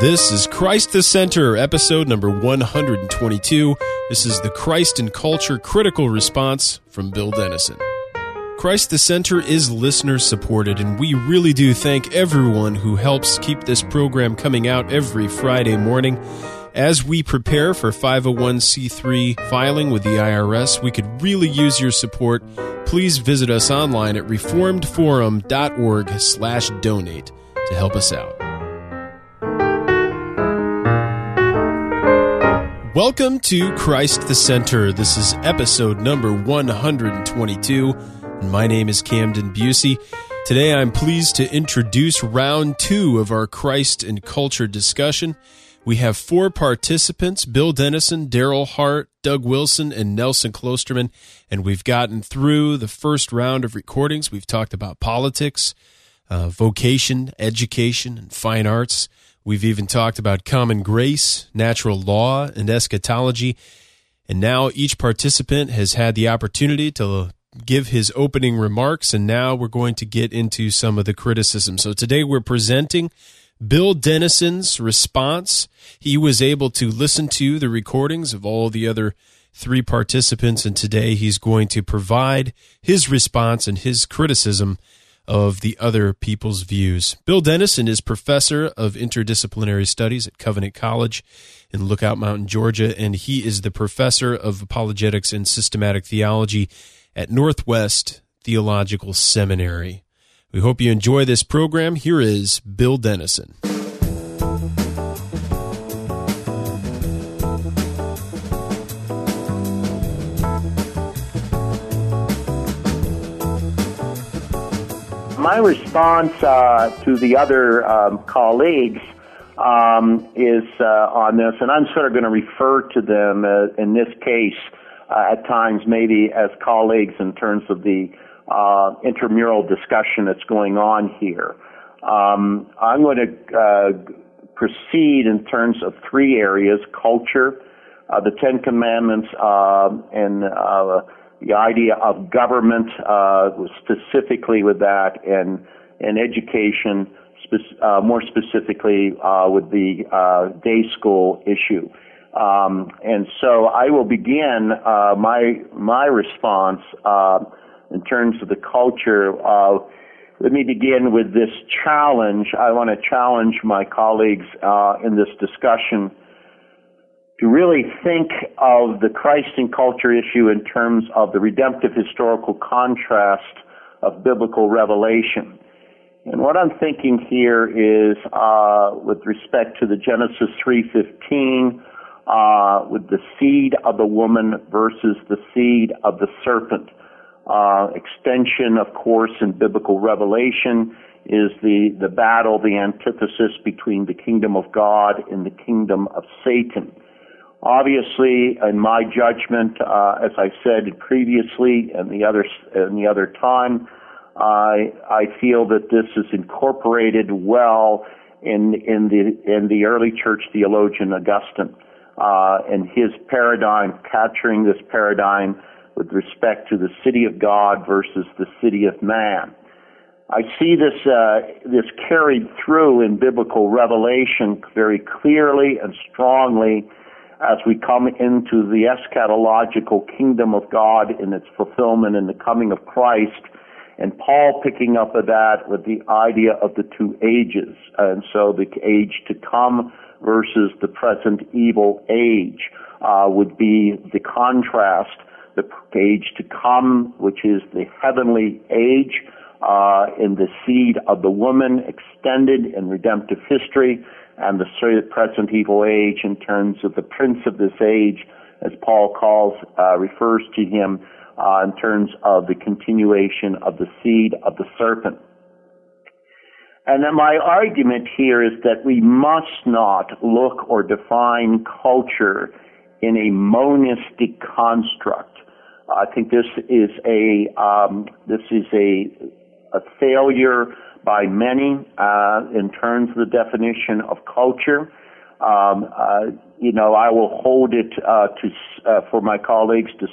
This is Christ the Center, episode number 122. This is the Christ and Culture Critical Response from Bill Dennison. Christ the Center is listener supported, and we really do thank everyone who helps keep this program coming out every Friday morning. As we prepare for 501c3 filing with the IRS, we could really use your support. Please visit us online at reformedforum.org/donate to help us out. Welcome to Christ the Center. This is episode number 122. And my name is Camden Bucey. Today I'm pleased to introduce round two of our Christ and culture discussion. We have four participants Bill Dennison, Darryl Hart, Doug Wilson, and Nelson Kloosterman. And we've gotten through the first round of recordings. We've talked about politics, uh, vocation, education, and fine arts. We've even talked about common grace, natural law, and eschatology. And now each participant has had the opportunity to give his opening remarks, and now we're going to get into some of the criticism. So today we're presenting Bill Dennison's response. He was able to listen to the recordings of all the other three participants, and today he's going to provide his response and his criticism of the other people's views. Bill Dennison is professor of interdisciplinary studies at Covenant College in Lookout Mountain, Georgia, and he is the professor of apologetics and systematic theology at Northwest Theological Seminary. We hope you enjoy this program. Here is Bill Dennison. My response uh, to the other um, colleagues um, is uh, on this, and I'm sort of going to refer to them uh, in this case uh, at times maybe as colleagues in terms of the uh, intramural discussion that's going on here. Um, I'm going to uh, proceed in terms of three areas: culture, the Ten Commandments, and the idea of government uh, specifically with that, and and education spe- uh, more specifically uh, with the uh, day school issue. Um, and so I will begin uh, my my response uh, in terms of the culture. let me begin with this challenge. I want to challenge my colleagues in this discussion to really think of the Christ and culture issue in terms of the redemptive historical contrast of biblical revelation. And what I'm thinking here is uh, with respect to the Genesis 3:15, uh, with the seed of the woman versus the seed of the serpent. Uh, extension, of course, in biblical revelation is the, the battle, the antithesis between the kingdom of God and the kingdom of Satan. Obviously, in my judgment, uh, as I said previously and the other and the other time, I I feel that this is incorporated well in in the in the early church theologian Augustine uh, and his paradigm, capturing this paradigm with respect to the city of God versus the city of man. I see this uh, this carried through in biblical revelation very clearly and strongly as we come into the eschatological kingdom of God in its fulfillment in the coming of Christ. And Paul picking up of that with the idea of the two ages. And so the age to come versus the present evil age uh, would be the contrast. The age to come, which is the heavenly age, uh, in the seed of the woman extended in redemptive history, and the present evil age in terms of the prince of this age, as Paul calls, uh, refers to him uh, in terms of the continuation of the seed of the serpent. And then my argument here is that we must not look or define culture in a monistic construct. I think this is a um, this is a a failure by many uh, in terms of the definition of culture. Um, uh, you know, I will hold it uh, to uh, for my colleagues to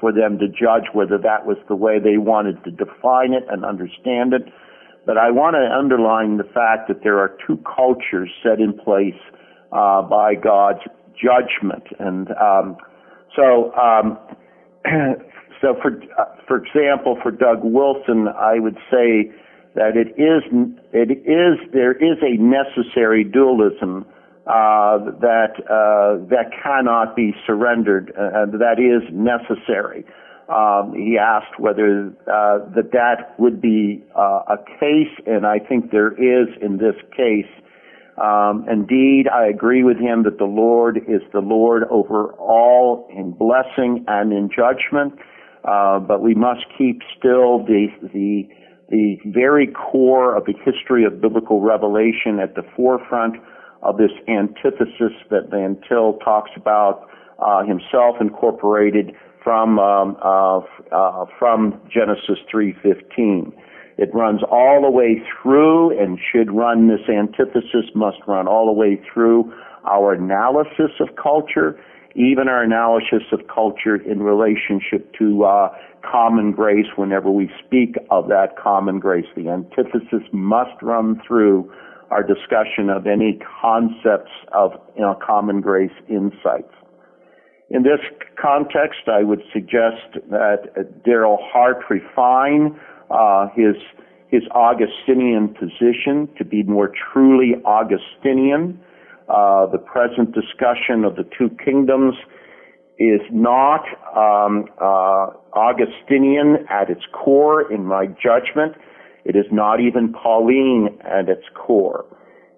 for them to judge whether that was the way they wanted to define it and understand it. But I want to underline the fact that there are two cultures set in place uh, by God's judgment, and um, so um, so for uh, for example, for Doug Wilson, I would say that it is it is there is a necessary dualism uh, that uh, that cannot be surrendered, uh, that is necessary. Um, he asked whether uh, that that would be uh, a case, and I think there is in this case. Um, indeed, I agree with him that the Lord is the Lord over all in blessing and in judgment. Uh, but we must keep still the the the very core of the history of biblical revelation at the forefront of this antithesis that Van Til talks about uh, himself incorporated from um, uh, uh, from Genesis 3:15. It runs all the way through and should run. This antithesis must run all the way through our analysis of culture, even our analysis of culture in relationship to uh, common grace. Whenever we speak of that common grace, the antithesis must run through our discussion of any concepts of you know, common grace insights. In this context, I would suggest that Darryl Hart refine uh, his his Augustinian position to be more truly Augustinian. Uh, the present discussion of the two kingdoms is not um, uh, Augustinian at its core, in my judgment. It is not even Pauline at its core.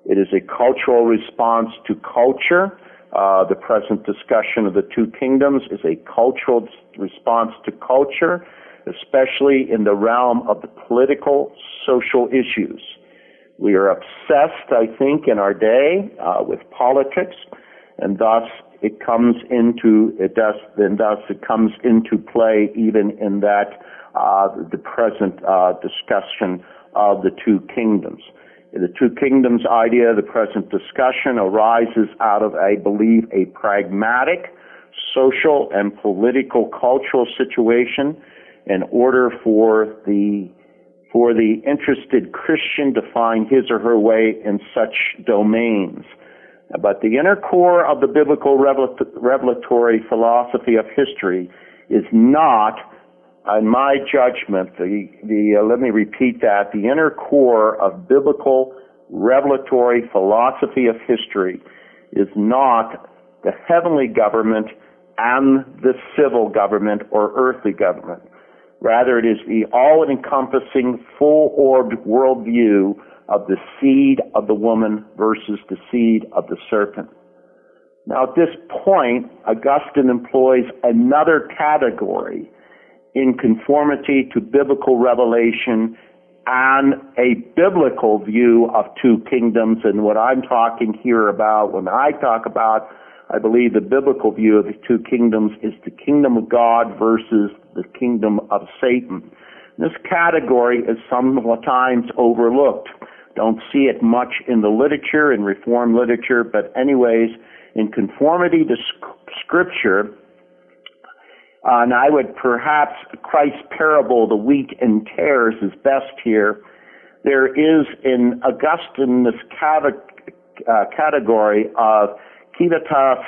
It is a cultural response to culture. Uh, the present discussion of the two kingdoms is a cultural response to culture, especially in the realm of the political, social issues. We are obsessed, I think, in our day uh, with politics, and thus it comes into it does then thus it comes into play even in that uh, the present uh, discussion of the two kingdoms. The two kingdoms idea, the present discussion arises out of, I believe, a pragmatic social and political cultural situation in order for the for the interested Christian to find his or her way in such domains. But the inner core of the biblical revelatory philosophy of history is not in my judgment, the, the uh, let me repeat that, the inner core of biblical revelatory philosophy of history is not the heavenly government and the civil government or earthly government. Rather, it is the all-encompassing, full-orbed worldview of the seed of the woman versus the seed of the serpent. Now, at this point, Augustine employs another category in conformity to biblical revelation and a biblical view of two kingdoms. And what I'm talking here about, when I talk about, I believe the biblical view of the two kingdoms is the kingdom of God versus the kingdom of Satan. This category is sometimes overlooked. Don't see it much in the literature, in reform literature, but anyways, in conformity to Scripture, uh, and I would perhaps Christ's parable, the wheat and tares, is best here. There is in Augustine this uh, category of civitas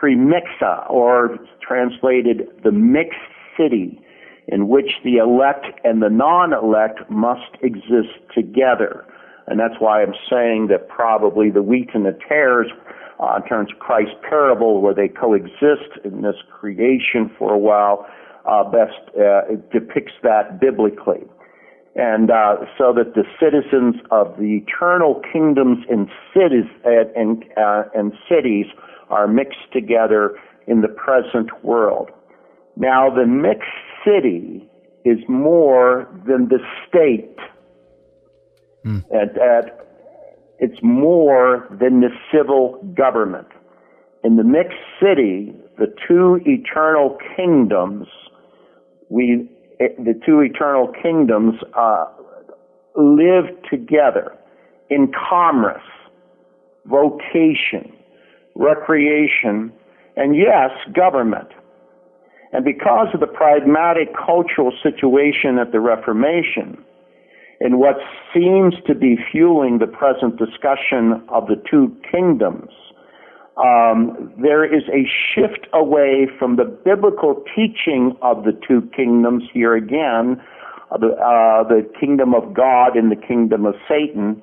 permixta, or translated the mixed city, in which the elect and the non-elect must exist together. And that's why I'm saying that probably the wheat and the tares uh, in terms of Christ's parable where they coexist in this creation for a while, uh, best uh, depicts that biblically. And uh, so that the citizens of the eternal kingdoms and cities and, uh, and cities are mixed together in the present world. Now, the mixed city is more than the state. Mm. At, at it's more than the civil government. In the mixed city, the two eternal kingdoms, we, the two eternal kingdoms, uh, live together in commerce, vocation, recreation, and yes, government. And because of the pragmatic cultural situation at the Reformation, in what seems to be fueling the present discussion of the two kingdoms, um, there is a shift away from the biblical teaching of the two kingdoms here again, uh, the, uh, the kingdom of God and the kingdom of Satan,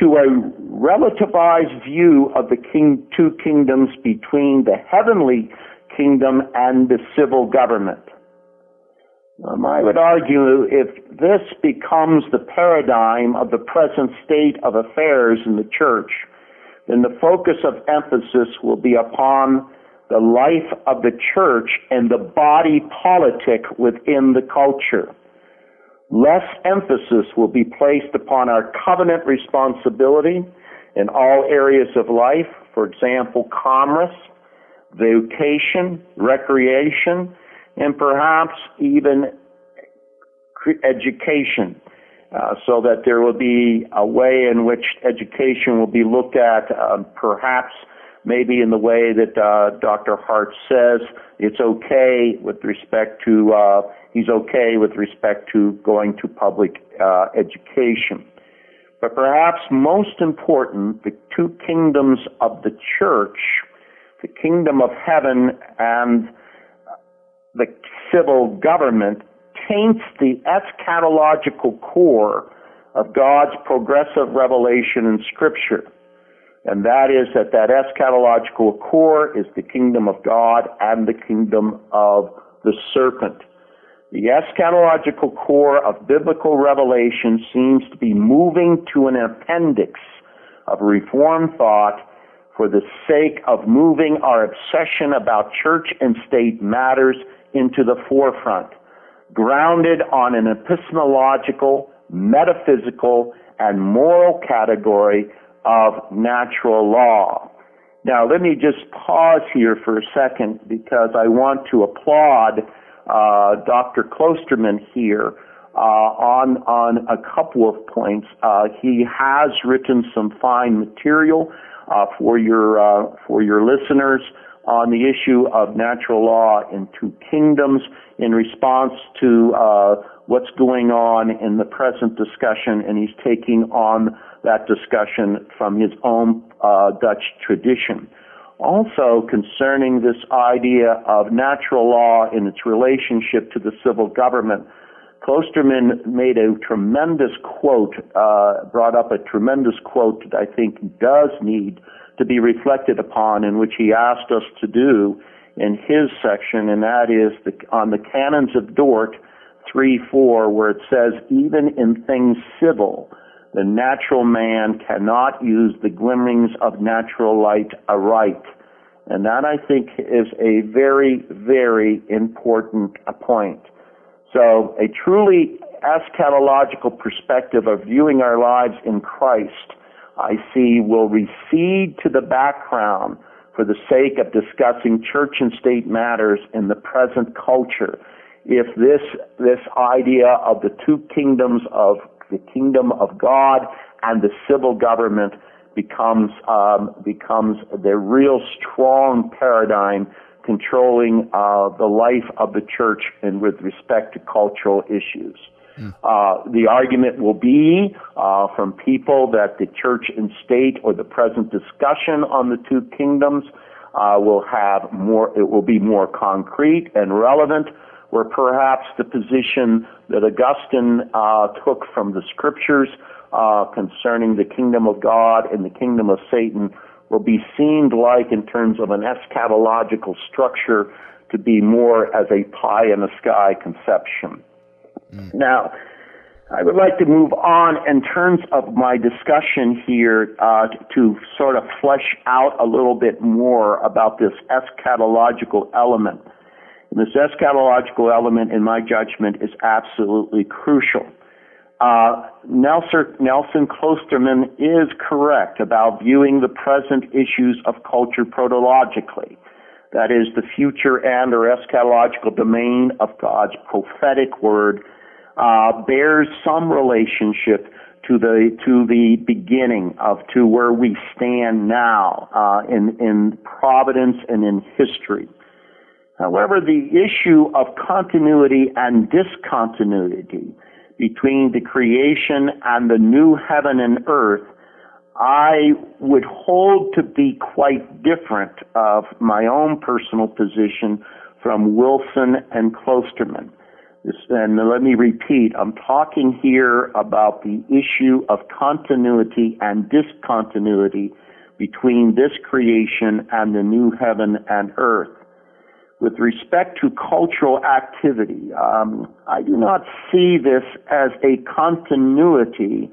to a relativized view of the king, two kingdoms between the heavenly kingdom and the civil government. Um, I would argue if this becomes the paradigm of the present state of affairs in the church, then the focus of emphasis will be upon the life of the church and the body politic within the culture. Less emphasis will be placed upon our covenant responsibility in all areas of life, for example, commerce, vocation, recreation, and perhaps even education. Uh, so that there will be a way in which education will be looked at, um, perhaps maybe in the way that uh, Dr. Hart says it's okay with respect to uh, he's okay with respect to going to public uh, education. But perhaps most important, the two kingdoms of the church, the kingdom of heaven and the civil government taints the eschatological core of God's progressive revelation in Scripture. And that is that that eschatological core is the kingdom of God and the kingdom of the serpent. The eschatological core of biblical revelation seems to be moving to an appendix of reformed thought for the sake of moving our obsession about church and state matters into the forefront grounded on an epistemological, metaphysical, and moral category of natural law. Now, let me just pause here for a second because I want to applaud uh, Dr. Kloosterman here uh, on on a couple of points. Uh, he has written some fine material uh, for your uh, for your listeners on the issue of natural law in two kingdoms in response to uh, what's going on in the present discussion, and he's taking on that discussion from his own uh, Dutch tradition. Also, concerning this idea of natural law in its relationship to the civil government, Kloosterman made a tremendous quote, uh, brought up a tremendous quote that I think does need to be reflected upon and which he asked us to do in his section, and that is the, on the canons of Dort 3 4, where it says, even in things civil, the natural man cannot use the glimmerings of natural light aright. And that I think is a very, very important point. So a truly eschatological perspective of viewing our lives in Christ I see will recede to the background for the sake of discussing church and state matters in the present culture. If this, this idea of the two kingdoms of the kingdom of God and the civil government becomes, um, becomes the real strong paradigm controlling uh, the life of the church and with respect to cultural issues. Uh, the argument will be uh, from people that the church and state or the present discussion on the two kingdoms uh, will have more, it will be more concrete and relevant, where perhaps the position that Augustine uh, took from the scriptures uh, concerning the kingdom of God and the kingdom of Satan will be seen like in terms of an eschatological structure to be more as a pie in the sky conception. Mm. Now, I would like to move on in terms of my discussion here uh, to sort of flesh out a little bit more about this eschatological element. And this eschatological element, in my judgment, is absolutely crucial. Uh, Nelson, Nelson Kloosterman is correct about viewing the present issues of culture protologically. That is, the future and or eschatological domain of God's prophetic word uh, bears some relationship to the to the beginning of to where we stand now uh, in in providence and in history. However, the issue of continuity and discontinuity between the creation and the new heaven and earth, I would hold to be quite different of my own personal position from Wilson and Kloosterman. And let me repeat, I'm talking here about the issue of continuity and discontinuity between this creation and the new heaven and earth. With respect to cultural activity, um, I do not see this as a continuity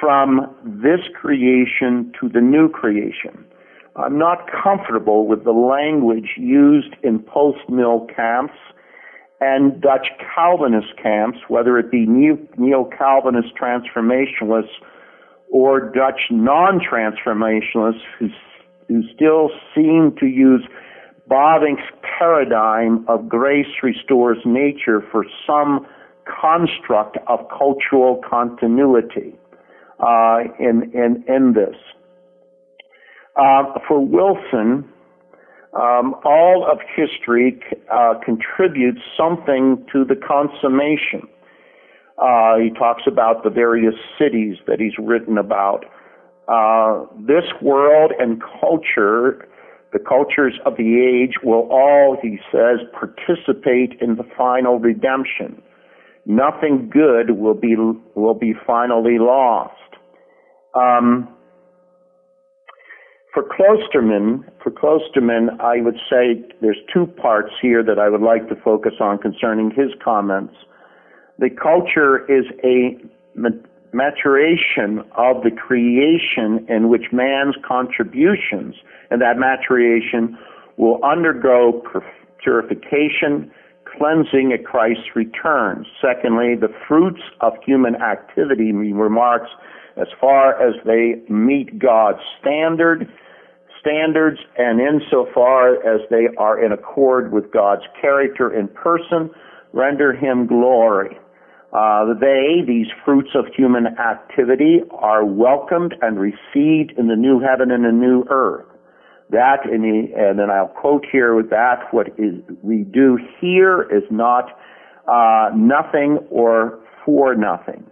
from this creation to the new creation. I'm not comfortable with the language used in post-mill camps and Dutch Calvinist camps, whether it be neo-Calvinist transformationists or Dutch non-transformationalists who, who still seem to use Bavinck's paradigm of grace restores nature for some construct of cultural continuity uh, in, in, in this. Uh, for Wilson, um, all of history uh, contributes something to the consummation. Uh, he talks about the various cities that he's written about. Uh, this world and culture, the cultures of the age, will all, he says, participate in the final redemption. Nothing good will be will be finally lost. Um, for Kloosterman, for Kloosterman, I would say there's two parts here that I would like to focus on concerning his comments. The culture is a maturation of the creation in which man's contributions and that maturation will undergo purification, cleansing at Christ's return. Secondly, the fruits of human activity, he remarks, as far as they meet God's standard standards and insofar as they are in accord with God's character in person, render him glory. Uh, they, these fruits of human activity, are welcomed and received in the new heaven and the new earth. That, the, and then I'll quote here with that what is, we do here is not uh, nothing or for nothing.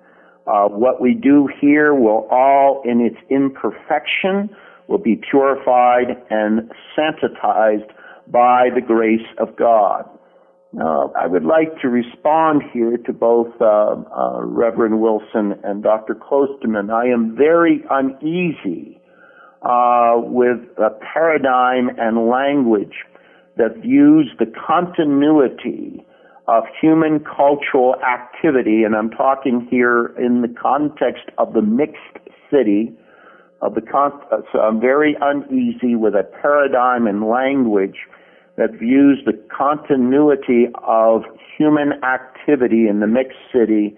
Uh, what we do here will all, in its imperfection, will be purified and sanitized by the grace of God. Now, I would like to respond here to both uh, uh, Reverend Wilson and Dr. Kloosterman. I am very uneasy uh, with a paradigm and language that views the continuity of human cultural activity, and I'm talking here in the context of the mixed city, of the con- uh, so I'm very uneasy with a paradigm and language that views the continuity of human activity in the mixed city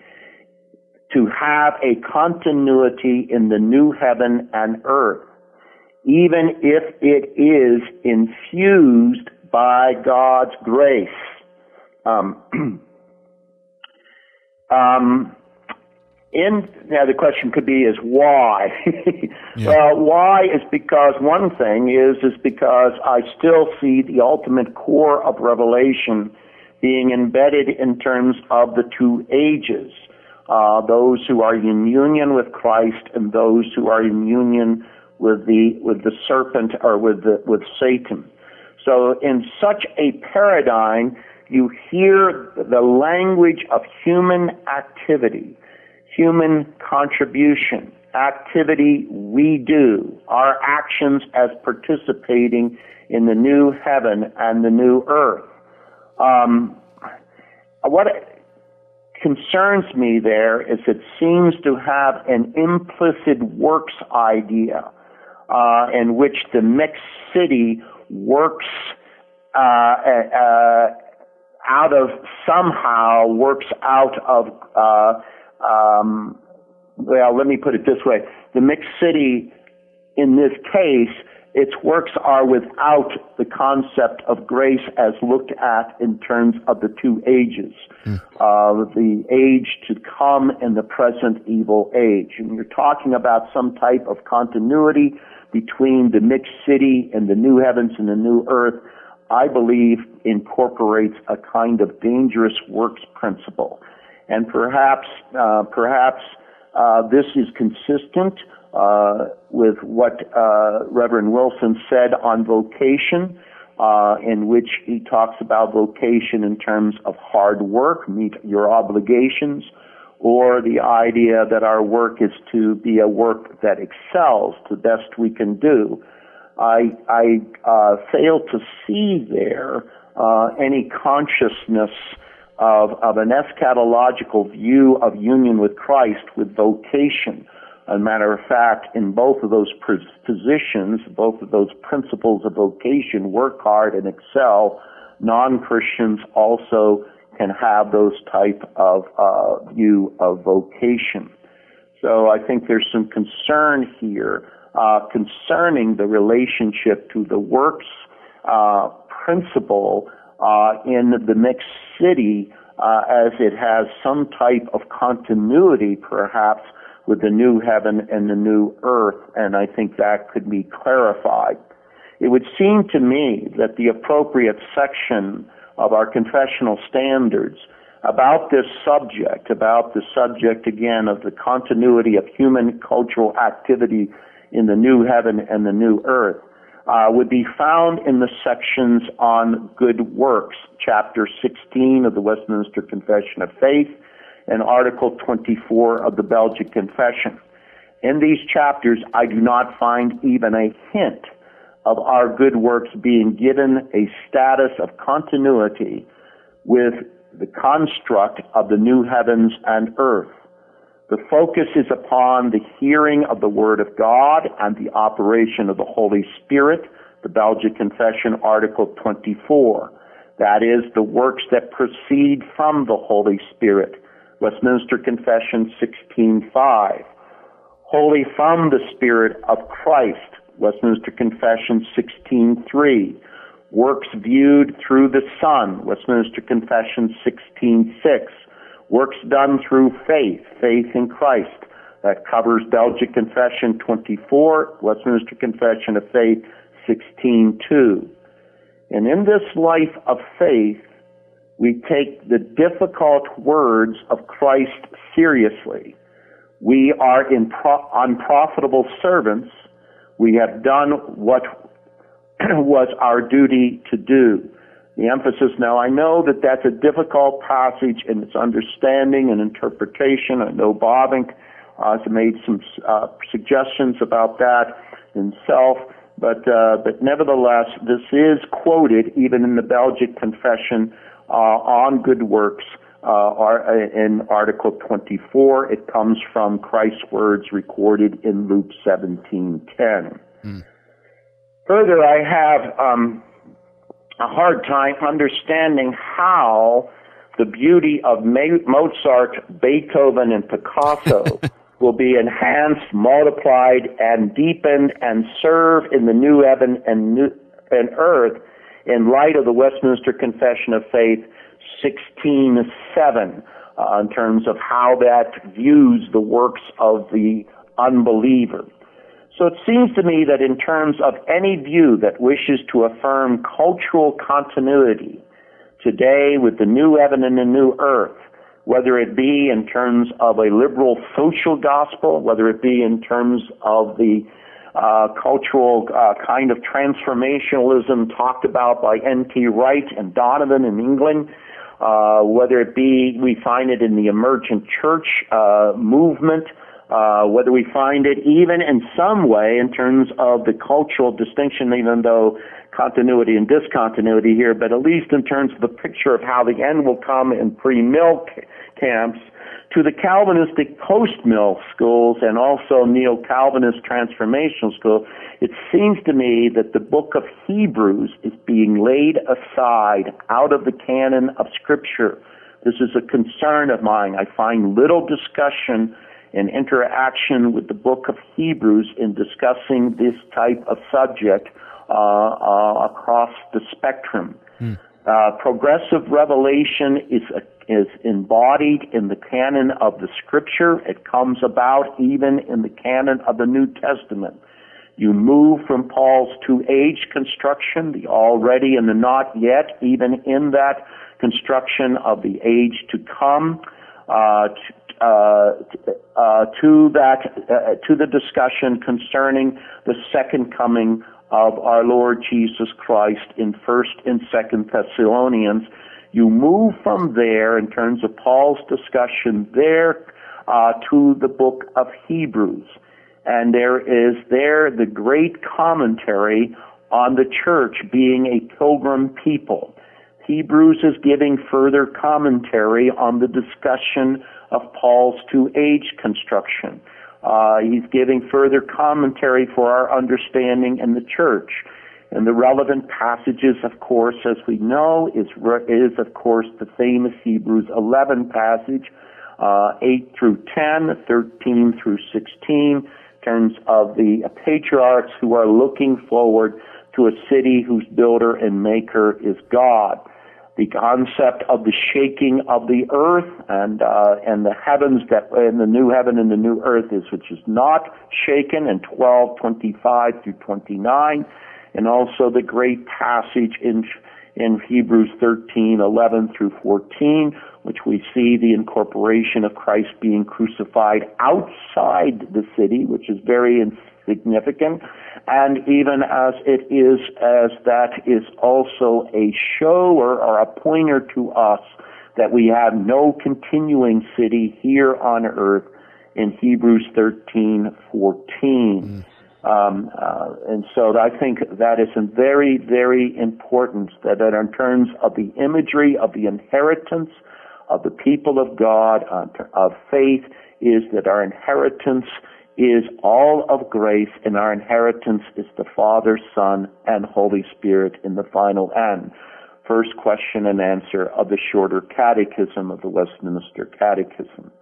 to have a continuity in the new heaven and earth, even if it is infused by God's grace. Um, um, in now the question could be is why? Yeah. well why is because one thing is is because i still see the ultimate core of revelation being embedded in terms of the two ages. Uh, those who are in union with christ and those who are in union with the with the serpent or with the with satan. So in such a paradigm you hear the language of human activity human contribution, activity we do, our actions as participating in the new heaven and the new earth. Um, what concerns me there is it seems to have an implicit works idea uh, in which the mixed city works uh, uh, out of somehow works out of uh, um, well, let me put it this way. The mixed city, in this case, its works are without the concept of grace as looked at in terms of the two ages, mm. uh, the age to come and the present evil age. And you're talking about some type of continuity between the mixed city and the new heavens and the new earth. I believe incorporates a kind of dangerous works principle. And perhaps uh, perhaps uh, this is consistent uh, with what uh, Reverend Wilson said on vocation, uh, in which he talks about vocation in terms of hard work, meet your obligations, or the idea that our work is to be a work that excels the best we can do. I, I uh, fail to see there uh, any consciousness of, of an eschatological view of union with Christ with vocation. As a matter of fact, in both of those positions, both of those principles of vocation, work hard and excel, non-Christians also can have those type of uh, view of vocation. So I think there's some concern here uh, concerning the relationship to the works uh, principle uh, in the mixed city uh, as it has some type of continuity perhaps with the new heaven and the new earth, and I think that could be clarified. It would seem to me that the appropriate section of our confessional standards about this subject, about the subject again of the continuity of human cultural activity in the new heaven and the new earth, uh, would be found in the sections on good works, chapter 16 of the Westminster Confession of Faith and article 24 of the Belgic Confession. In these chapters, I do not find even a hint of our good works being given a status of continuity with the construct of the new heavens and earth. The focus is upon the hearing of the Word of God and the operation of the Holy Spirit, the Belgic Confession, Article 24. That is, the works that proceed from the Holy Spirit. Westminster Confession 16.5. Holy from the Spirit of Christ, Westminster Confession 16.3. Works viewed through the Son, Westminster Confession 16.6. Works done through faith, faith in Christ. That covers Belgic Confession 24, Westminster Confession of Faith 16.2. And in this life of faith, we take the difficult words of Christ seriously. We are pro- unprofitable servants we have done what was our duty to do. The emphasis now, I know that that's a difficult passage in its understanding and interpretation. I know Bavinck uh, has made some uh, suggestions about that himself, but uh, but nevertheless, this is quoted even in the Belgic Confession uh, on good works uh, in Article 24. It comes from Christ's words recorded in Luke 17:10. Mm. Further, I have um, a hard time understanding how the beauty of Mozart, Beethoven, and Picasso will be enhanced, multiplied, and deepened, and serve in the new heaven and new and earth in light of the Westminster Confession of Faith 16:7 uh, in terms of how that views the works of the unbeliever. So it seems to me that in terms of any view that wishes to affirm cultural continuity today with the new heaven and the new earth, whether it be in terms of a liberal social gospel, whether it be in terms of the uh, cultural uh, kind of transformationalism talked about by N.T. Wright and Donovan in England, uh, whether it be we find it in the emergent church uh, movement, uh, whether we find it even in some way in terms of the cultural distinction, even though continuity and discontinuity here, but at least in terms of the picture of how the end will come in pre-mill camps, to the Calvinistic post-mill schools and also neo-Calvinist transformational schools, it seems to me that the book of Hebrews is being laid aside out of the canon of Scripture. This is a concern of mine. I find little discussion and interaction with the book of Hebrews in discussing this type of subject uh, uh, across the spectrum. Hmm. Uh, progressive revelation is a is embodied in the canon of the scripture. It comes about even in the canon of the New Testament. You move from Paul's two age construction, the already and the not yet, even in that construction of the age to come. uh, uh, uh, to that uh, to the discussion concerning the second coming of our Lord Jesus Christ in First and Second Thessalonians. You move from there in terms of Paul's discussion there uh, to the book of Hebrews, and there is there the great commentary on the church being a pilgrim people. Hebrews is giving further commentary on the discussion of Paul's two age construction. Uh, he's giving further commentary for our understanding in the church. And the relevant passages, of course, as we know, is, is of course the famous Hebrews 11 passage, uh, 8 through 10, 13 through 16, in terms of the patriarchs who are looking forward to a city whose builder and maker is God the concept of the shaking of the earth and uh, and the heavens that in the new heaven and the new earth is which is not shaken in 12:25 through 29 and also the great passage in in Hebrews 13:11 through 14 which we see the incorporation of Christ being crucified outside the city which is very significant and even as it is as that is also a show or, or a pointer to us that we have no continuing city here on earth in Hebrews 13, 14. Mm. Um, uh, and so I think that is very, very important that, that in terms of the imagery of the inheritance of the people of God, uh, of faith, is that our inheritance is all of grace, and our inheritance is the Father, Son, and Holy Spirit in the final end. First question and answer of the shorter catechism of the Westminster Catechism.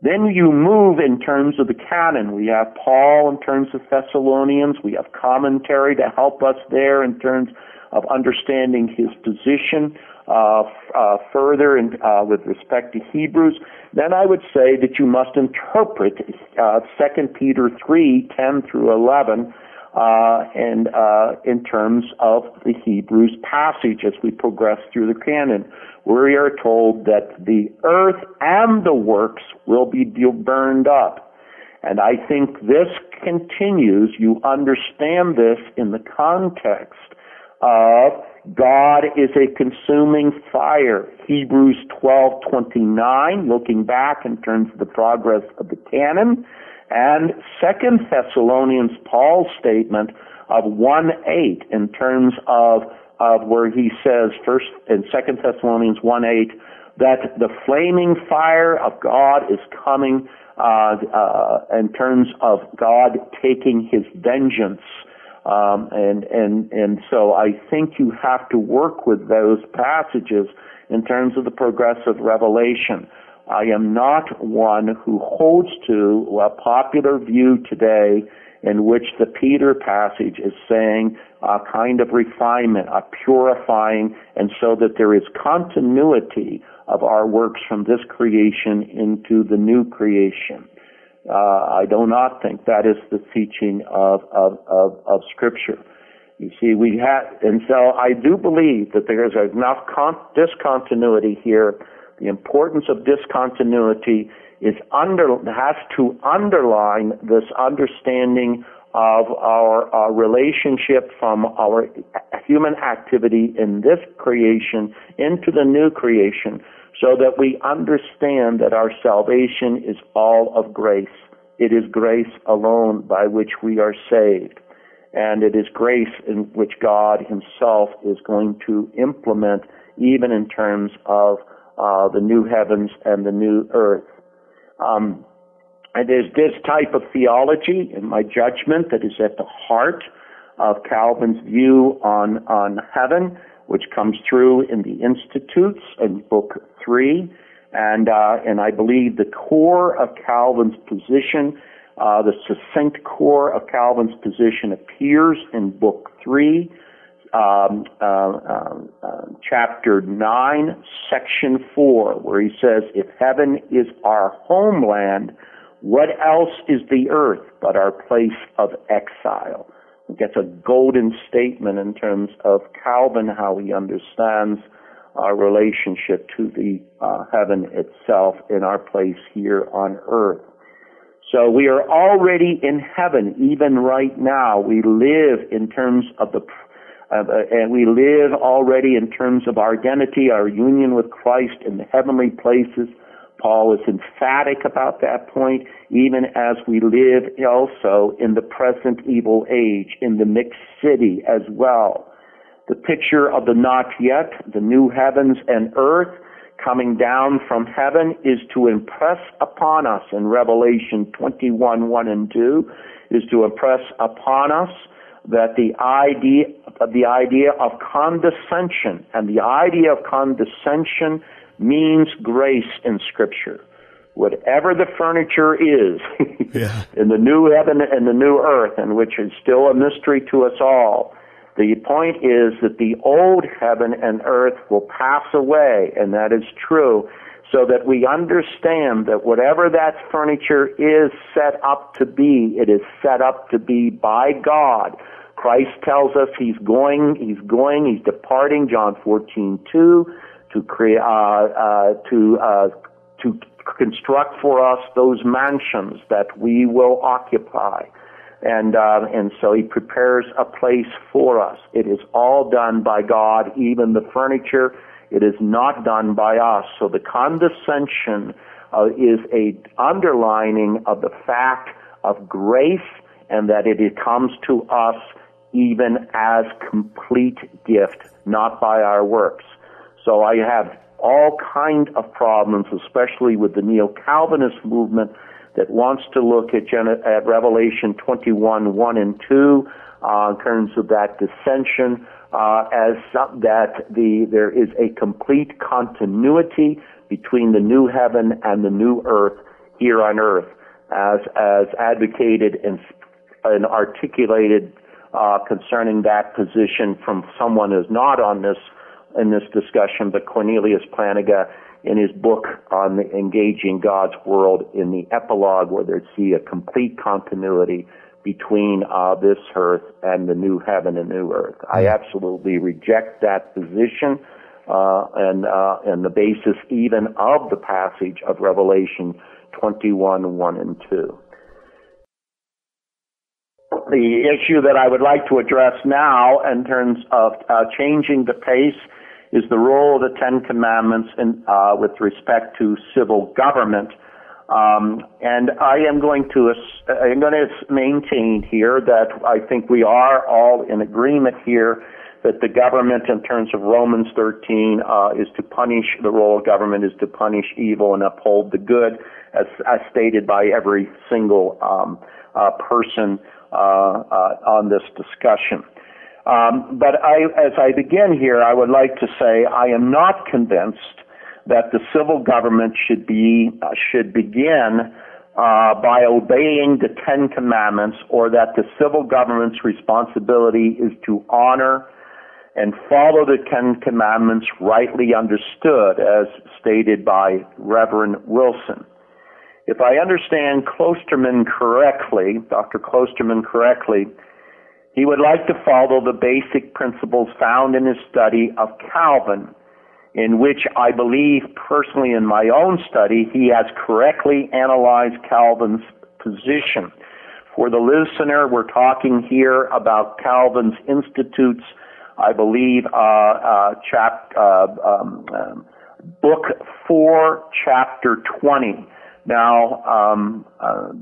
Then you move in terms of the canon. We have Paul in terms of Thessalonians. We have commentary to help us there in terms of understanding his position uh, uh, further in, uh, with respect to Hebrews, then I would say that you must interpret uh, 2 Peter 3, 10 through 11, uh, and uh, in terms of the Hebrews passage as we progress through the canon, where we are told that the earth and the works will be burned up. And I think this continues, you understand this in the context of God is a consuming fire. Hebrews 12:29, looking back in terms of the progress of the canon, and Second Thessalonians Paul's statement of 1:8 in terms of of where he says first in Second Thessalonians 1:8 that the flaming fire of God is coming uh, uh, in terms of God taking His vengeance um, and and and so I think you have to work with those passages in terms of the progressive revelation. I am not one who holds to a popular view today in which the Peter passage is saying a kind of refinement, a purifying, and so that there is continuity of our works from this creation into the new creation. Uh, I do not think that is the teaching of, of, of, of Scripture. You see, we have, and so I do believe that there is enough con- discontinuity here. The importance of discontinuity is under, has to underline this understanding of our, our relationship from our human activity in this creation into the new creation so that we understand that our salvation is all of grace. It is grace alone by which we are saved. And it is grace in which God Himself is going to implement even in terms of uh, the new heavens and the new earth. Um, and there's this type of theology, in my judgment, that is at the heart of Calvin's view on, on heaven which comes through in the Institutes and Book 3. And, uh, and I believe the core of Calvin's position, uh, the succinct core of Calvin's position appears in Book 3, um, uh, uh, uh chapter 9, section 4, where he says, If heaven is our homeland, what else is the earth but our place of exile? gets a golden statement in terms of Calvin, how he understands our relationship to the uh, heaven itself in our place here on earth. So we are already in heaven, even right now. We live in terms of the, uh, and we live already in terms of our identity, our union with Christ in the heavenly places. Paul is emphatic about that point, even as we live also in the present evil age, in the mixed city as well. The picture of the not yet, the new heavens and earth coming down from heaven is to impress upon us in Revelation 21, 1 and 2, is to impress upon us that the idea, the idea of condescension, and the idea of condescension means grace in Scripture. Whatever the furniture is yeah. in the new heaven and the new earth, and which is still a mystery to us all, the point is that the old heaven and earth will pass away, and that is true, so that we understand that whatever that furniture is set up to be, it is set up to be by God. Christ tells us he's going, he's going, he's departing, John 14, 2 to create uh, uh, to uh, to construct for us those mansions that we will occupy. And, uh, and so he prepares a place for us. It is all done by God, even the furniture. It is not done by us. So the condescension uh, is a underlining of the fact of grace and that it comes to us even as complete gift, not by our works. So I have all kind of problems, especially with the neo-Calvinist movement that wants to look at, Gen- at Revelation 21, 1 and 2, uh, in terms of that dissension, uh, as that the, there is a complete continuity between the new heaven and the new earth here on earth, as, as advocated and, and articulated, uh, concerning that position from someone who's not on this in this discussion, but Cornelius Plantinga in his book on engaging God's world in the epilogue where they see a complete continuity between uh, this earth and the new heaven and new earth. I hmm. absolutely reject that position uh, and uh, and the basis even of the passage of Revelation 21, 1 and 2. The issue that I would like to address now in terms of uh, changing the pace is the role of the Ten Commandments in, uh, with respect to civil government. Um, and I am going to I'm going to maintain here that I think we are all in agreement here that the government, in terms of Romans 13, uh, is to punish the role of government is to punish evil and uphold the good, as, as stated by every single um, uh, person uh, uh on this discussion. Um, but I, as I begin here, I would like to say I am not convinced that the civil government should be uh, should begin uh, by obeying the Ten Commandments, or that the civil government's responsibility is to honor and follow the Ten Commandments rightly understood, as stated by Reverend Wilson. If I understand Kloosterman correctly, Dr. Kloosterman correctly, he would like to follow the basic principles found in his study of Calvin, in which I believe personally in my own study, he has correctly analyzed Calvin's position. For the listener, we're talking here about Calvin's Institutes, I believe, uh, uh, chap, uh, um, um, book 4, chapter 20. Now, um, uh,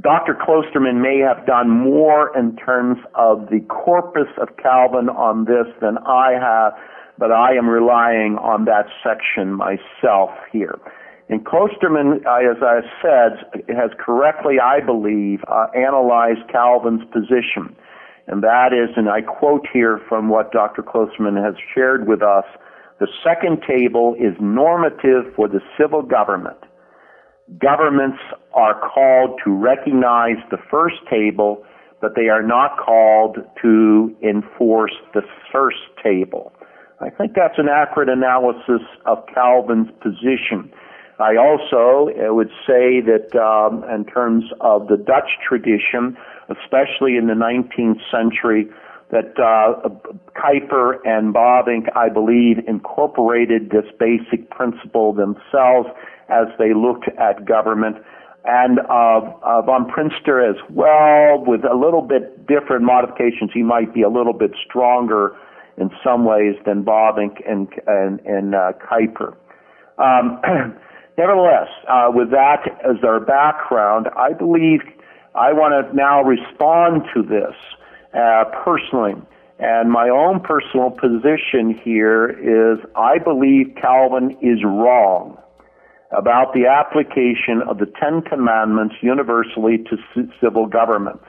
Dr. Kloosterman may have done more in terms of the corpus of Calvin on this than I have, but I am relying on that section myself here. And Kloosterman, uh, as I said, has correctly, I believe, uh, analyzed Calvin's position. And that is, and I quote here from what Dr. Kloosterman has shared with us, the second table is normative for the civil government governments are called to recognize the first table, but they are not called to enforce the first table. I think that's an accurate analysis of Calvin's position. I also would say that um, in terms of the Dutch tradition, especially in the 19th century, that uh, Kuyper and Bavinck, I believe, incorporated this basic principle themselves as they looked at government, and uh, uh, von Prinster as well, with a little bit different modifications. He might be a little bit stronger in some ways than Bavinck and and, and uh, Kuyper. Um, nevertheless, uh, with that as our background, I believe I want to now respond to this uh, personally. And my own personal position here is I believe Calvin is wrong about the application of the Ten Commandments universally to civil governments.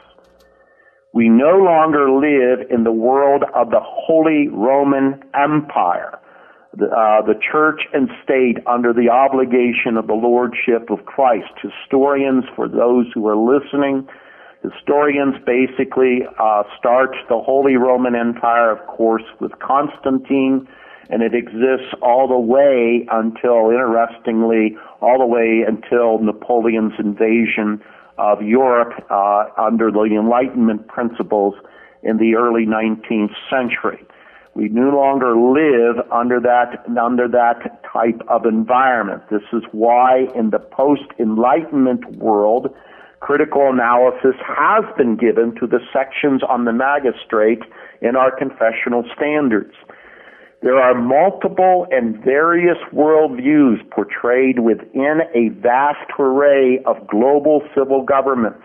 We no longer live in the world of the Holy Roman Empire, the, uh, the church and state under the obligation of the Lordship of Christ. Historians, for those who are listening, Historians basically uh, start the Holy Roman Empire, of course, with Constantine, and it exists all the way until, interestingly, all the way until Napoleon's invasion of Europe uh, under the Enlightenment principles in the early 19th century. We no longer live under that under that type of environment. This is why in the post-Enlightenment world, critical analysis has been given to the sections on the magistrate in our confessional standards. There are multiple and various worldviews portrayed within a vast array of global civil governments.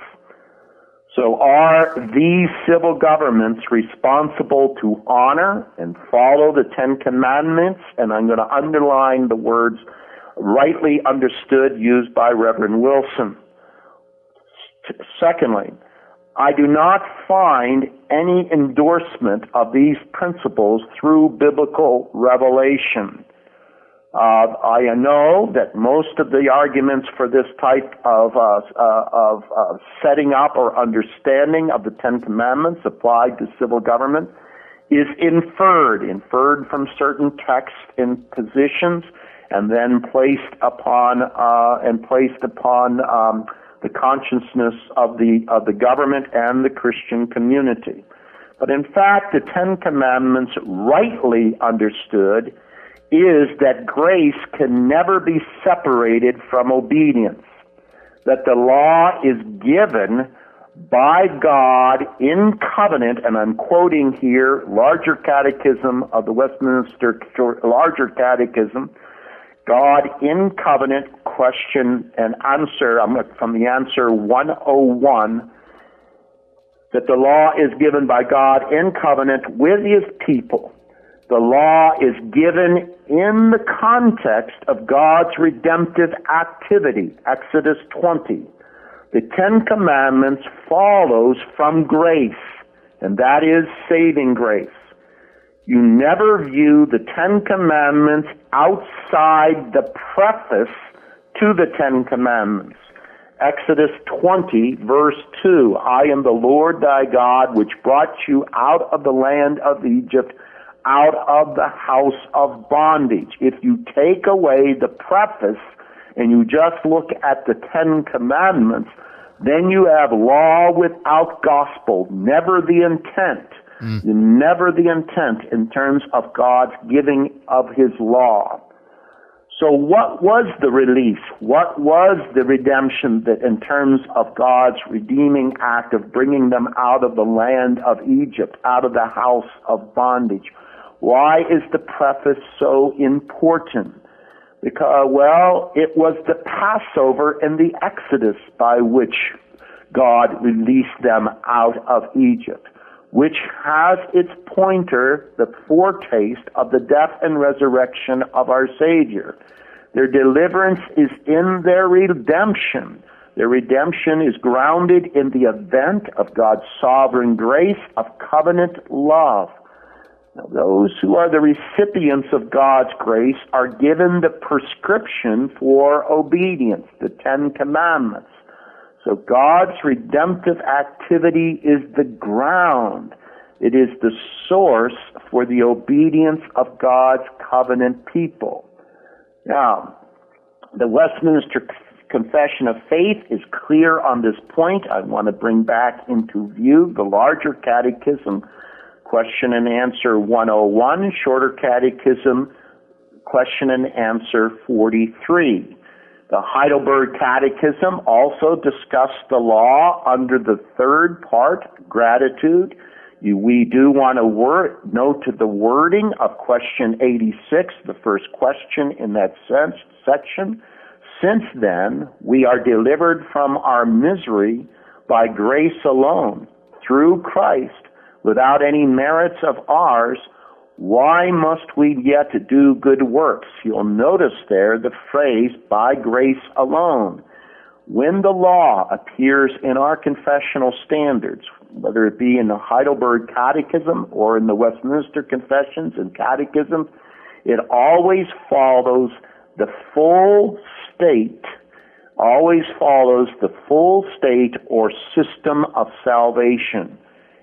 So are these civil governments responsible to honor and follow the Ten Commandments? And I'm going to underline the words rightly understood used by Reverend Wilson. Secondly, I do not find any endorsement of these principles through biblical revelation. Uh, I know that most of the arguments for this type of, uh, uh, of uh, setting up or understanding of the Ten Commandments applied to civil government is inferred, inferred from certain texts and positions, and then placed upon uh, and placed upon um, the consciousness of the, of the government and the Christian community. But in fact, the Ten Commandments, rightly understood, is that grace can never be separated from obedience. That the law is given by God in covenant, and I'm quoting here larger catechism of the Westminster larger catechism, God in covenant question and answer I'm from the answer 101 that the law is given by God in covenant with his people. The law is given in the context of God's redemptive activity, Exodus 20. The Ten Commandments follows from grace, and that is saving grace. You never view the Ten Commandments outside the preface to the Ten Commandments. Exodus 20 verse 2, I am the Lord thy God which brought you out of the land of Egypt, out of the house of bondage. If you take away the preface and you just look at the Ten Commandments, then you have law without gospel, never the intent. Mm. Never the intent in terms of God's giving of His law. So what was the release? What was the redemption that in terms of God's redeeming act of bringing them out of the land of Egypt, out of the house of bondage? Why is the preface so important? Because, well, it was the Passover and the Exodus by which God released them out of Egypt which has its pointer, the foretaste of the death and resurrection of our Savior. Their deliverance is in their redemption. Their redemption is grounded in the event of God's sovereign grace of covenant love. Now, those who are the recipients of God's grace are given the prescription for obedience, the Ten Commandments. So God's redemptive activity is the ground. It is the source for the obedience of God's covenant people. Now, the Westminster Confession of Faith is clear on this point. I want to bring back into view the larger catechism question and answer 101, shorter catechism, question and answer 43. The Heidelberg Catechism also discussed the law under the third part, gratitude. You, we do want to word, note the wording of question 86, the first question in that sense, section. Since then, we are delivered from our misery by grace alone, through Christ, without any merits of ours, why must we yet do good works? You'll notice there the phrase, by grace alone. When the law appears in our confessional standards, whether it be in the Heidelberg Catechism or in the Westminster Confessions and Catechism, it always follows the full state, always follows the full state or system of salvation.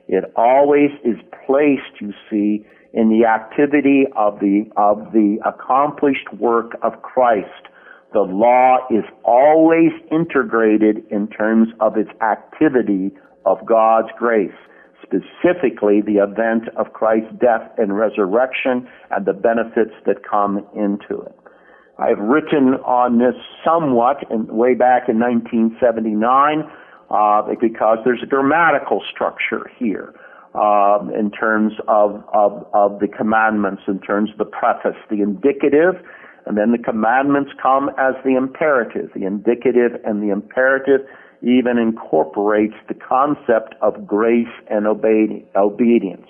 It always is placed, you see, in the activity of the, of the accomplished work of Christ. The law is always integrated in terms of its activity of God's grace, specifically the event of Christ's death and resurrection and the benefits that come into it. I've written on this somewhat in, way back in 1979 uh, because there's a grammatical structure here um, in terms of, of, of the commandments, in terms of the preface, the indicative, and then the commandments come as the imperative. The indicative and the imperative even incorporates the concept of grace and obedi- obedience.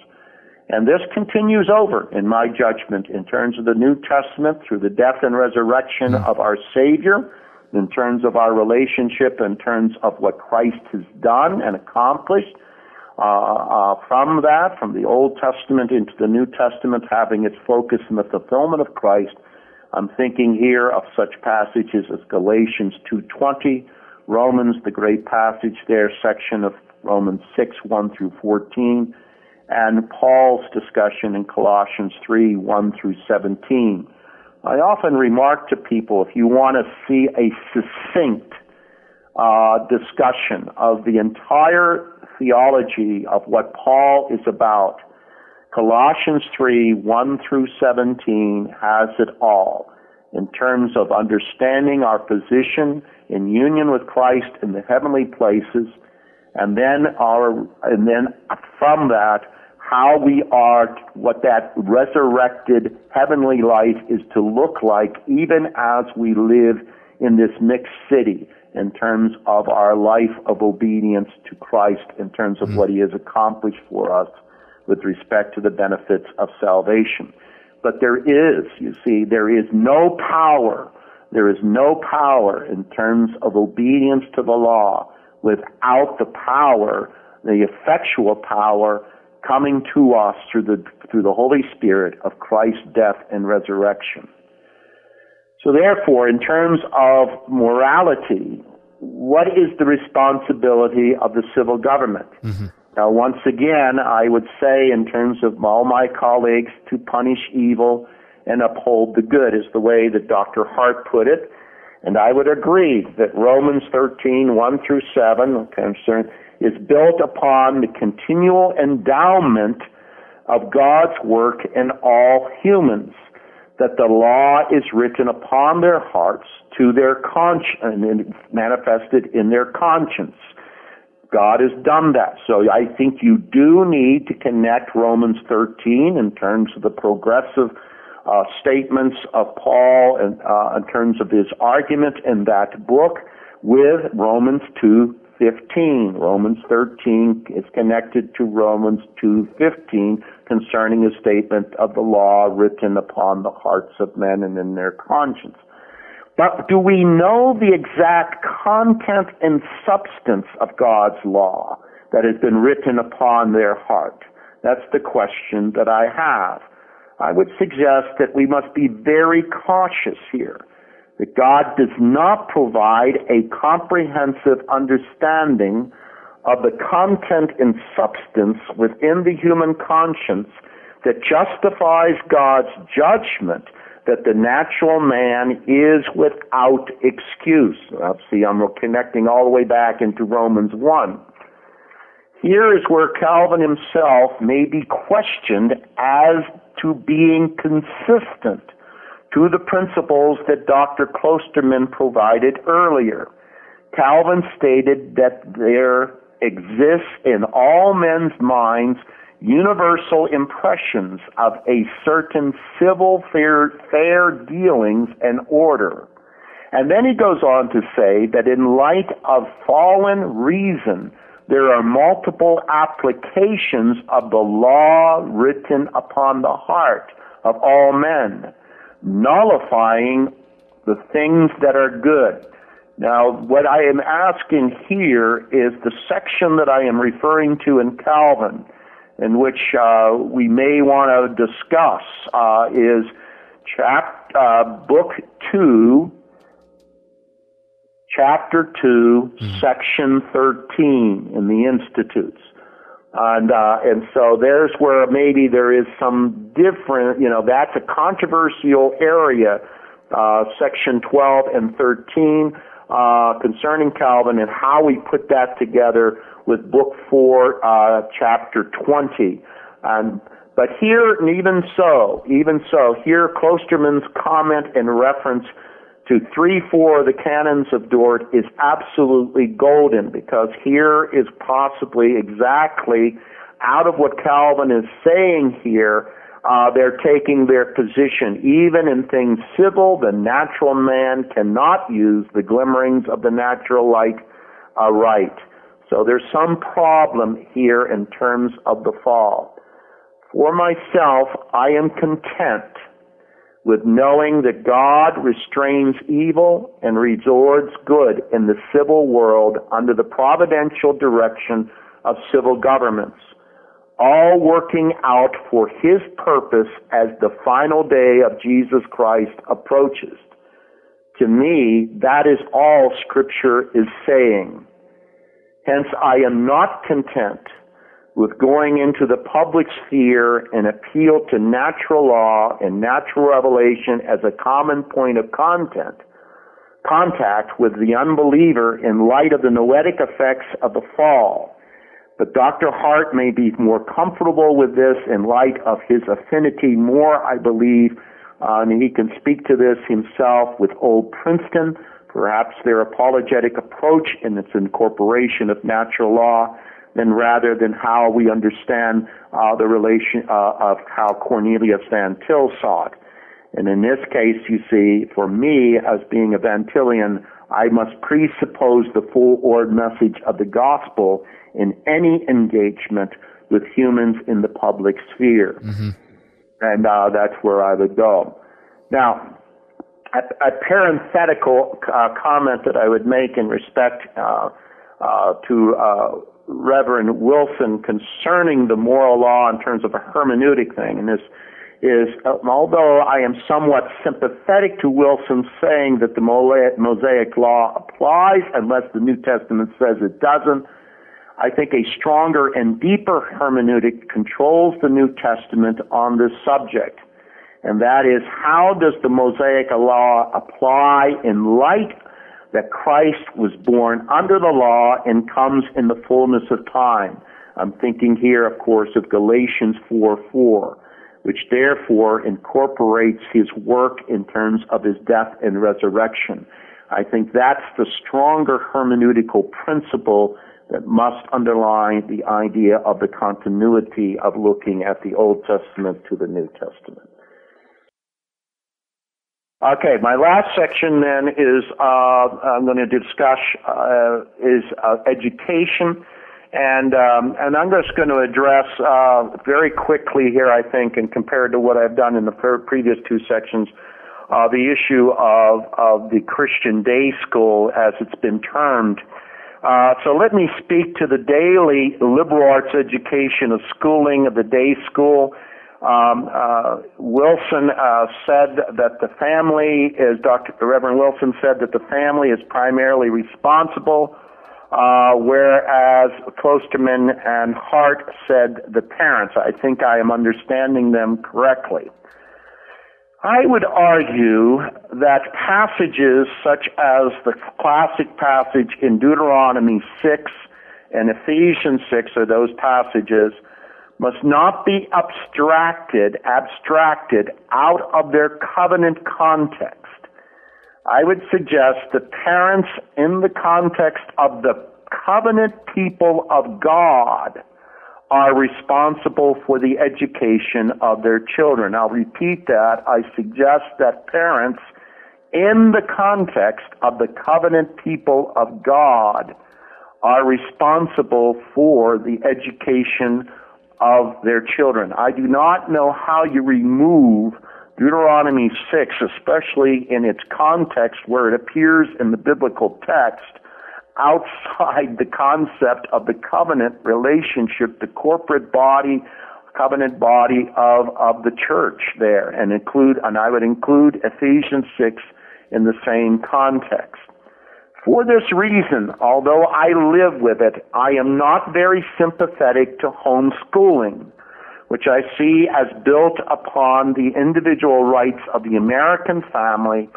And this continues over, in my judgment, in terms of the New Testament through the death and resurrection mm. of our Savior, in terms of our relationship, in terms of what Christ has done and accomplished, uh, uh, from that, from the Old Testament into the New Testament, having its focus in the fulfillment of Christ. I'm thinking here of such passages as Galatians 2:20, Romans, the great passage there, section of Romans 6, 1 through 14, and Paul's discussion in Colossians 3, 1 through 17. I often remark to people if you want to see a succinct uh, discussion of the entire theology of what Paul is about, Colossians 3 1 through 17 has it all in terms of understanding our position in union with Christ in the heavenly places, and then our, and then from that, how we are, what that resurrected heavenly life is to look like even as we live in this mixed city in terms of our life of obedience to Christ, in terms of mm what He has accomplished for us with respect to the benefits of salvation. But there is, you see, there is no power, there is no power in terms of obedience to the law without the power, the effectual power coming to us through the, through the Holy Spirit of Christ's death and resurrection. So therefore, in terms of morality, what is the responsibility of the civil government? Mm-hmm. Now, once again, I would say, in terms of all my colleagues, to punish evil and uphold the good is the way that Dr. Hart put it. And I would agree that Romans 13, 1 through 7, concern, is built upon the continual endowment of God's work in all humans that the law is written upon their hearts to their conscience and manifested in their conscience. God has done that. So I think you do need to connect Romans 13 in terms of the progressive uh, statements of Paul and uh, in terms of his argument in that book with Romans 2:15. Romans 13 is connected to Romans 2:15 concerning a statement of the law written upon the hearts of men and in their conscience. But do we know the exact content and substance of God's law that has been written upon their heart? That's the question that I have. I would suggest that we must be very cautious here that God does not provide a comprehensive understanding of the content and substance within the human conscience that justifies God's judgment that the natural man is without excuse. Now, see, I'm connecting all the way back into Romans 1. Here is where Calvin himself may be questioned as to being consistent to the principles that Dr. Kloosterman provided earlier. Calvin stated that there exists in all men's minds universal impressions of a certain civil fair, fair dealings and order. And then he goes on to say that in light of fallen reason, there are multiple applications of the law written upon the heart of all men, nullifying the things that are good. Now, what I am asking here is the section that I am referring to in Calvin, in which uh, we may want to discuss, uh, is chap- uh, book two, chapter 2, mm-hmm. section 13 in the Institutes. And, uh, and so there's where maybe there is some different, you know, that's a controversial area, uh, section 12 and 13, uh, concerning Calvin and how we put that together with book 4, uh, chapter 20. And, but here, even so, even so, here Kloosterman's comment in reference to three, four of the canons of Dort is absolutely golden because here is possibly exactly out of what Calvin is saying here, uh, they're taking their position. Even in things civil, the natural man cannot use the glimmerings of the natural light aright. So there's some problem here in terms of the fall. For myself, I am content with knowing that God restrains evil and rewards good in the civil world under the providential direction of civil governments, all working out for His purpose as the final day of Jesus Christ approaches. To me, that is all Scripture is saying. Hence, I am not content with going into the public sphere and appeal to natural law and natural revelation as a common point of content, contact with the unbeliever in light of the noetic effects of the fall. But Dr. Hart may be more comfortable with this in light of his affinity more, I believe, uh, and he can speak to this himself with Old Princeton, perhaps their apologetic approach in its incorporation of natural law than rather than how we understand uh, the relation uh, of how Cornelius Van Til saw it. And in this case, you see, for me, as being a Van Tillian, I must presuppose the full ordered message of the gospel in any engagement with humans in the public sphere. Mm-hmm. And uh, that's where I would go. Now, a, a parenthetical uh, comment that I would make in respect uh, uh to uh, Reverend Wilson concerning the moral law in terms of a hermeneutic thing. And this is, uh, although I am somewhat sympathetic to Wilson saying that the Mosaic law applies unless the New Testament says it doesn't, I think a stronger and deeper hermeneutic controls the New Testament on this subject. And that is, how does the Mosaic law apply in light that Christ was born under the law and comes in the fullness of time. I'm thinking here, of course, of Galatians 4 4, which therefore incorporates his work in terms of his death and resurrection. I think that's the stronger hermeneutical principle that must underlie the idea of the continuity of looking at the Old Testament to the New Testament. Okay, my last section then is uh, I'm going to discuss uh, is uh, education, and um, and I'm just going to address uh, very quickly here, I think, and compared to what I've done in the previous two sections, uh, the issue of of the Christian day school as it's been termed. Uh, so let me speak to the daily liberal arts education of schooling of the day school um, uh, Wilson uh, said that the family is Dr. The Reverend Wilson said that the family is primarily responsible, uh, whereas Kloosterman and Hart said the parents. I think I am understanding them correctly. I would argue that passages such as the classic passage in Deuteronomy 6 and Ephesians 6 are those passages, must not be abstracted, abstracted out of their covenant context. I would suggest that parents in the context of the covenant people of God are responsible for the education of their children. I'll repeat that. I suggest that parents in the context of the covenant people of God are responsible for the education of their children. I do not know how you remove Deuteronomy 6, especially in its context where it appears in the biblical text, outside the concept of the covenant relationship, the corporate body, covenant body of, of the church there, and include, and I would include Ephesians 6 in the same context. For this reason, although I live with it, I am not very sympathetic to homeschooling, which I see as built upon the individual rights of the American family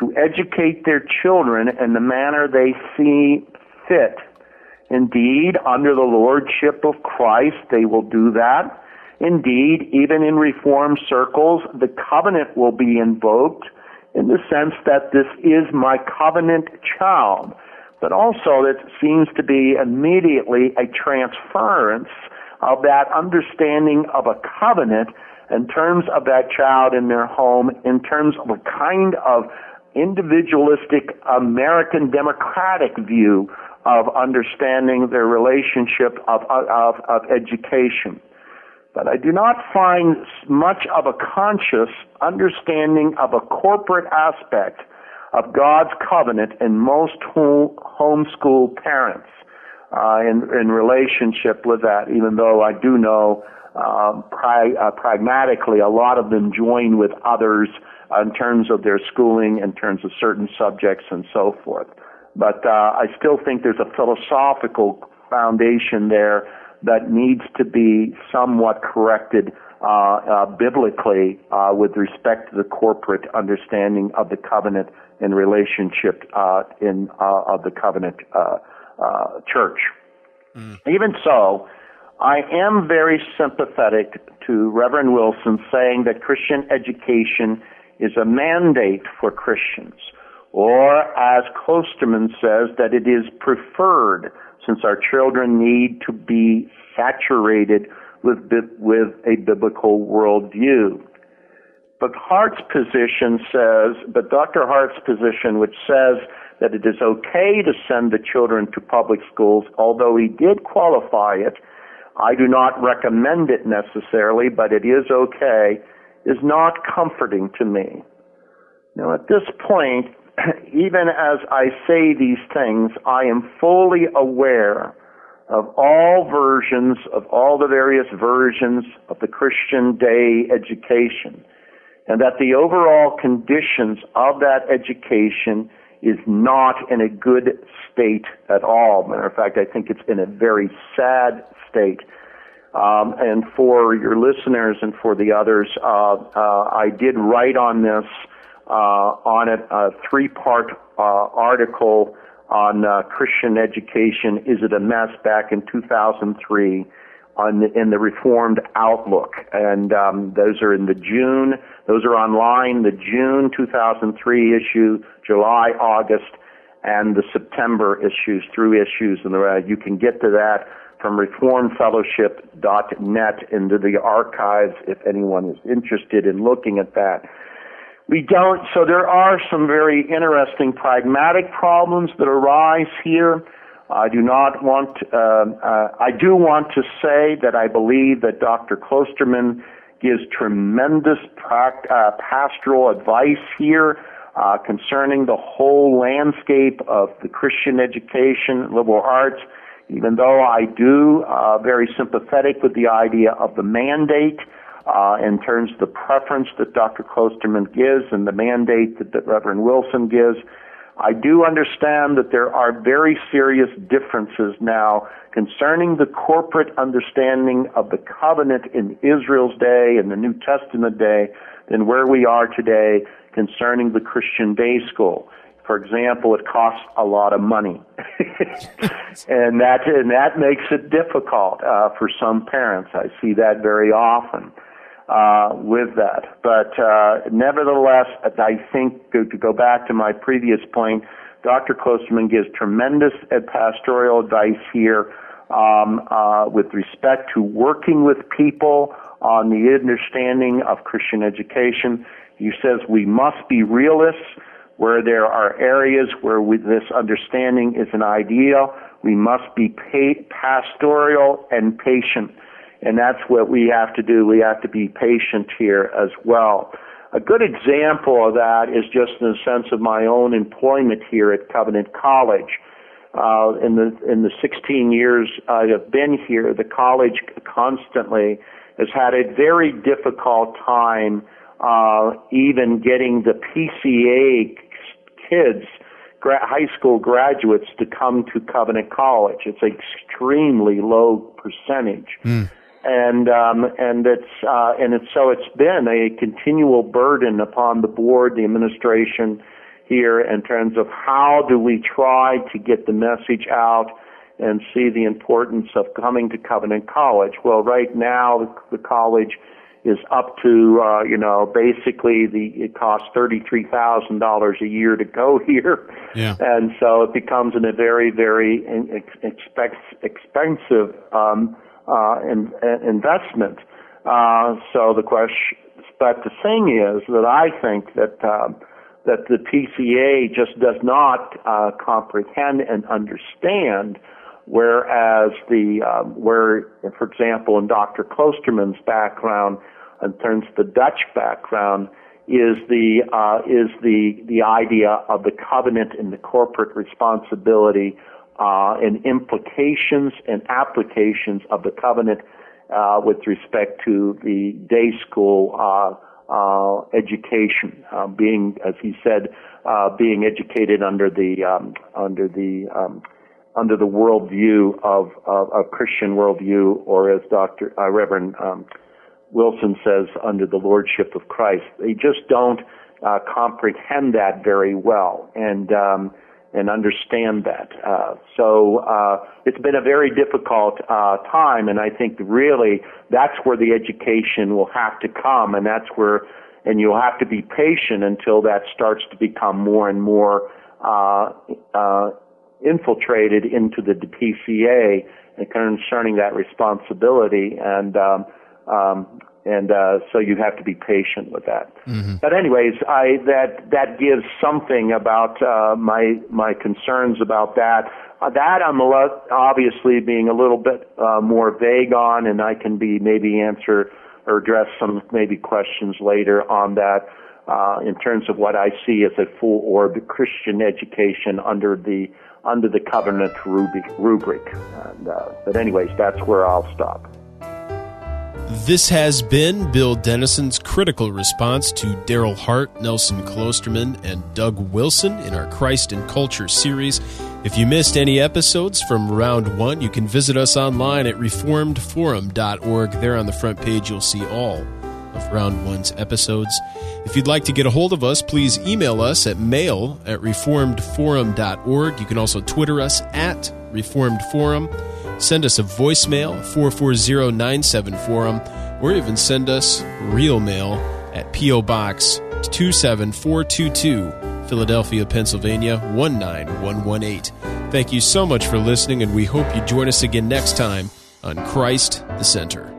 to educate their children in the manner they see fit. Indeed, under the lordship of Christ, they will do that. Indeed, even in reform circles, the covenant will be invoked in the sense that this is my covenant child. But also, it seems to be immediately a transference of that understanding of a covenant in terms of that child in their home, in terms of a kind of individualistic American democratic view of understanding their relationship of, of, of education. But I do not find much of a conscious understanding of a corporate aspect of God's covenant in most homeschool parents uh, in, in relationship with that, even though I do know pri- uh, pragmatically a lot of them join with others in terms of their schooling, in terms of certain subjects and so forth. But uh, I still think there's a philosophical foundation there that needs to be somewhat corrected uh, uh, biblically uh, with respect to the corporate understanding of the covenant and relationship uh, in of the covenant uh, church. Mm. Even so, I am very sympathetic to Reverend Wilson saying that Christian education is a mandate for Christians, or as Kloosterman says, that it is preferred since our children need to be saturated with, with a biblical worldview. But Hart's position says, but Dr. Hart's position, which says that it is okay to send the children to public schools, although he did qualify it, I do not recommend it necessarily, but it is okay, is not comforting to me. Now, at this point, even as I say these things, I am fully aware of all versions, of all the various versions of the Christian day education, and that the overall conditions of that education is not in a good state at all. Matter of fact, I think it's in a very sad state. Um, and for your listeners and for the others, uh, uh, I did write on this uh, on a, a three-part uh, article on uh, Christian education. Is it a mess? Back in 2003 on the, in the Reformed Outlook, and um, those are in the June. Those are online. The June 2003 issue, July, August, and the September issues, through issues, and the, uh, you can get to that from reformedfellowship.net into the archives if anyone is interested in looking at that. We don't, so there are some very interesting pragmatic problems that arise here. I do not want, uh, uh, I do want to say that I believe that Dr. Kloosterman gives tremendous uh, pastoral advice here uh, concerning the whole landscape of the Christian education, liberal arts, even though I do uh, very sympathetic with the idea of the mandate uh, in terms of the preference that Dr. Kloosterman gives and the mandate that, that Reverend Wilson gives. I do understand that there are very serious differences now concerning the corporate understanding of the covenant in Israel's day and the New Testament day than where we are today concerning the Christian day school. For example, it costs a lot of money, and that and that makes it difficult uh, for some parents. I see that very often uh, with that. But uh, nevertheless, I think to, go back to my previous point, Dr. Kloosterman gives tremendous pastoral advice here um, uh, with respect to working with people on the understanding of Christian education. He says we must be realists where there are areas where we, this understanding is an ideal. We must be pastoral and patient. And that's what we have to do. We have to be patient here as well. A good example of that is just in the sense of my own employment here at Covenant College. Uh, in the in the 16 years I have been here, the college constantly has had a very difficult time uh, even getting the PCA kids, gra- high school graduates, to come to Covenant College. It's an extremely low percentage. Mm. And um, and it's uh, and it's so it's been a continual burden upon the board, the administration here, in terms of how do we try to get the message out and see the importance of coming to Covenant College. Well, right now the college is up to uh, you know basically the it costs thirty three thousand dollars a year to go here, yeah. and so it becomes in a very very expensive expensive um, uh, in, investment. Uh, so the question, but the thing is that I think that. Uh, that the PCA just does not uh, comprehend and understand whereas the um, where, for example, in Dr. Kloosterman's background, in terms of the Dutch background is the uh, is the the idea of the covenant and the corporate responsibility uh, and implications and applications of the covenant uh, with respect to the day school uh, uh, education, uh, being as he said, being educated under the um, under the um, under the worldview of, of, of Christian worldview, or as Dr. Reverend um, Wilson says, under the lordship of Christ. They just don't uh, comprehend that very well and um, and understand that. Uh, so uh, it's been a very difficult uh, time, and I think really that's where the education will have to come, and that's where and you'll have to be patient until that starts to become more and more uh, uh, infiltrated into the PCA and concerning that responsibility and. Um, um, and uh, so you have to be patient with that. Mm-hmm. But anyways, I that that gives something about uh, my my concerns about that. Uh, that I'm a lot, obviously being a little bit uh, more vague on, and I can be maybe answer or address some maybe questions later on that. Uh, in terms of what I see as a full orb Christian education under the under the covenant rubric. And, uh, but anyways, that's where I'll stop. This has been Bill Dennison's critical response to Darryl Hart, Nelson Kloosterman, and Doug Wilson in our Christ and Culture series. If you missed any episodes from round one, you can visit us online at reformedforum.org. There on the front page, you'll see all of round one's episodes. If you'd like to get a hold of us, please email us at mail at reformedforum.org. You can also Twitter us at reformedforum. Send us a voicemail, 440 97 Forum, or even send us real mail at P.O. Box 27422, Philadelphia, Pennsylvania 19118. Thank you so much for listening, and we hope you join us again next time on Christ the Center.